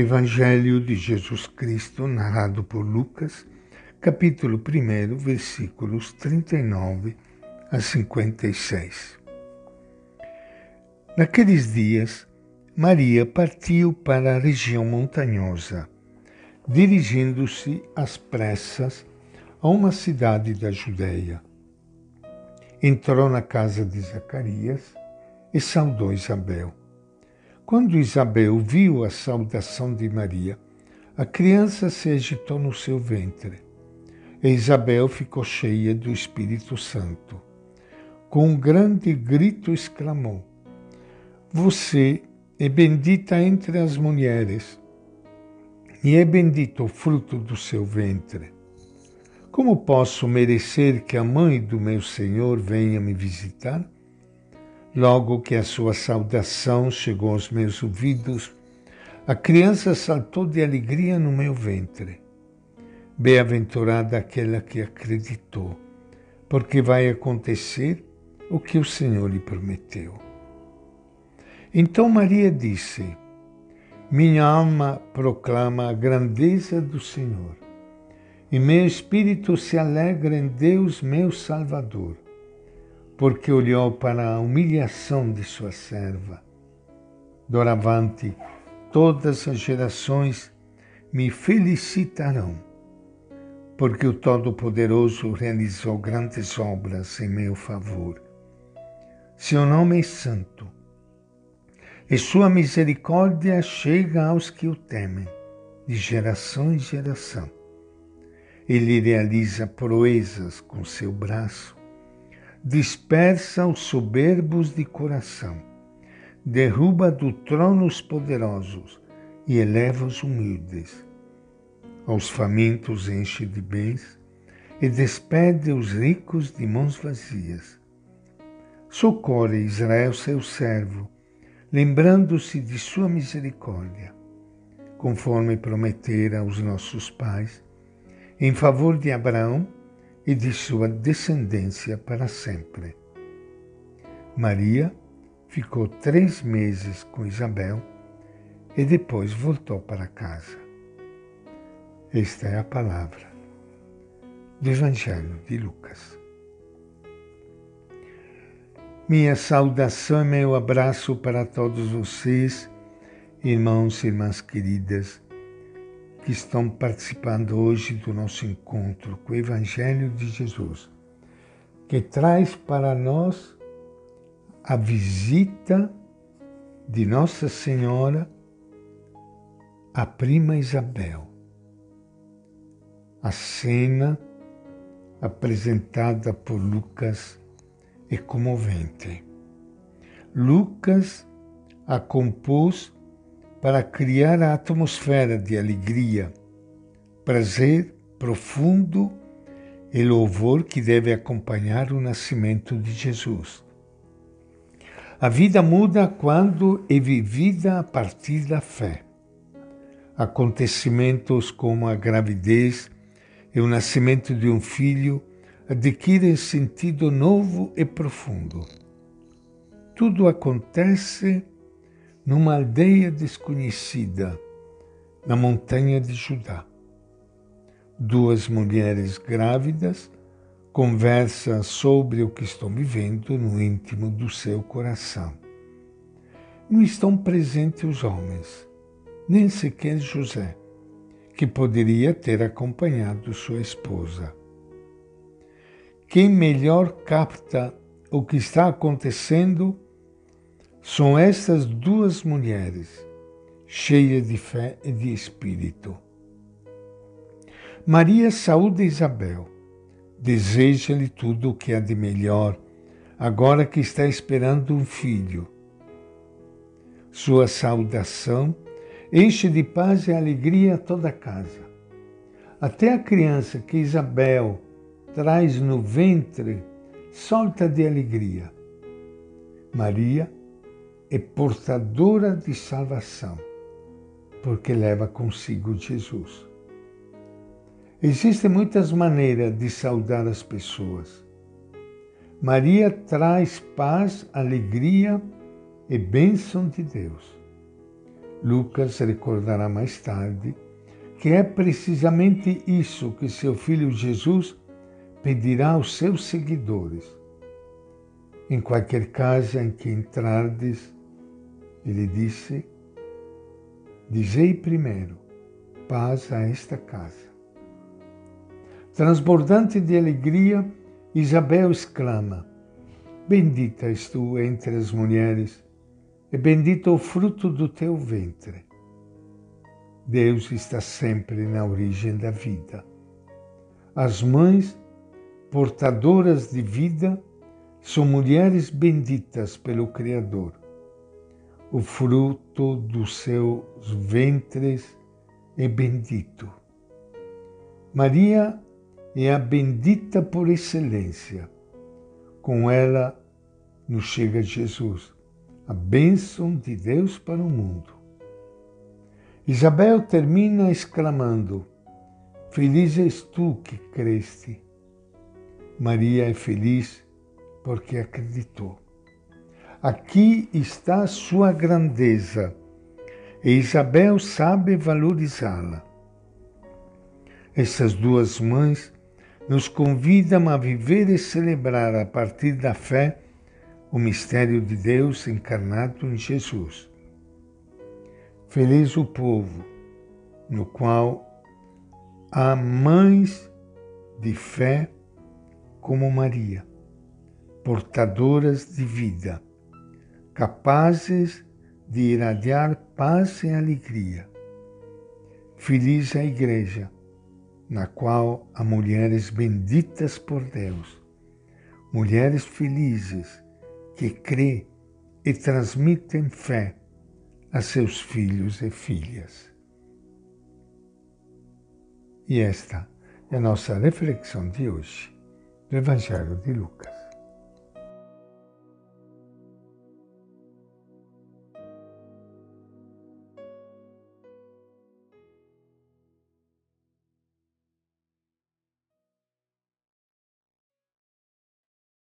Evangelho de Jesus Cristo, narrado por Lucas, capítulo 1, versículos 39 a 56. Naqueles dias, Maria partiu para a região montanhosa, dirigindo-se às pressas a uma cidade da Judéia. Entrou na casa de Zacarias e saudou Isabel. Quando Isabel viu a saudação de Maria, a criança se agitou no seu ventre. E Isabel ficou cheia do Espírito Santo. Com um grande grito exclamou: Você é bendita entre as mulheres, e é bendito o fruto do seu ventre. Como posso merecer que a mãe do meu Senhor venha me visitar? Logo que a sua saudação chegou aos meus ouvidos, a criança saltou de alegria no meu ventre. Bem-aventurada aquela que acreditou, porque vai acontecer o que o Senhor lhe prometeu. Então Maria disse: Minha alma proclama a grandeza do Senhor, e meu espírito se alegra em Deus, meu Salvador porque olhou para a humilhação de sua serva. Doravante, todas as gerações me felicitarão, porque o Todo-Poderoso realizou grandes obras em meu favor. Seu nome é santo, e sua misericórdia chega aos que o temem, de geração em geração. Ele realiza proezas com seu braço dispersa os soberbos de coração, derruba do trono os poderosos e eleva os humildes. Aos famintos enche de bens e despede os ricos de mãos vazias. Socorre Israel, seu servo, lembrando-se de sua misericórdia, conforme prometera aos nossos pais, em favor de Abraão e de sua descendência para sempre. Maria ficou três meses com Isabel e depois voltou para casa. Esta é a palavra do Evangelho de Lucas. Minha saudação e meu abraço para todos vocês, irmãos e irmãs queridas que estão participando hoje do nosso encontro com o Evangelho de Jesus, que traz para nós a visita de Nossa Senhora à prima Isabel. A cena apresentada por Lucas é comovente. Lucas a compôs para criar a atmosfera de alegria, prazer profundo e louvor que deve acompanhar o nascimento de Jesus. A vida muda quando é vivida a partir da fé. Acontecimentos como a gravidez e o nascimento de um filho adquirem sentido novo e profundo. Tudo acontece numa aldeia desconhecida, na montanha de Judá. Duas mulheres grávidas conversam sobre o que estão vivendo no íntimo do seu coração. Não estão presentes os homens, nem sequer José, que poderia ter acompanhado sua esposa. Quem melhor capta o que está acontecendo são estas duas mulheres, cheias de fé e de espírito. Maria saúda Isabel, deseja-lhe tudo o que há de melhor, agora que está esperando um filho. Sua saudação enche de paz e alegria toda a casa. Até a criança que Isabel traz no ventre solta de alegria. Maria é portadora de salvação, porque leva consigo Jesus. Existem muitas maneiras de saudar as pessoas. Maria traz paz, alegria e bênção de Deus. Lucas recordará mais tarde que é precisamente isso que seu filho Jesus pedirá aos seus seguidores. Em qualquer casa em que entrardes, ele disse, dizei primeiro, paz a esta casa. Transbordante de alegria, Isabel exclama: Bendita és tu entre as mulheres, e bendito o fruto do teu ventre. Deus está sempre na origem da vida. As mães, portadoras de vida, são mulheres benditas pelo Criador. O fruto dos seus ventres é bendito. Maria é a bendita por excelência. Com ela nos chega Jesus, a bênção de Deus para o mundo. Isabel termina exclamando: Feliz és tu que creste. Maria é feliz porque acreditou. Aqui está sua grandeza e Isabel sabe valorizá-la. Essas duas mães nos convidam a viver e celebrar a partir da fé o mistério de Deus encarnado em Jesus. Feliz o povo no qual há mães de fé como Maria, portadoras de vida, capazes de irradiar paz e alegria. Feliz a Igreja, na qual há mulheres benditas por Deus, mulheres felizes que crê e transmitem fé a seus filhos e filhas. E esta é a nossa reflexão de hoje do Evangelho de Lucas.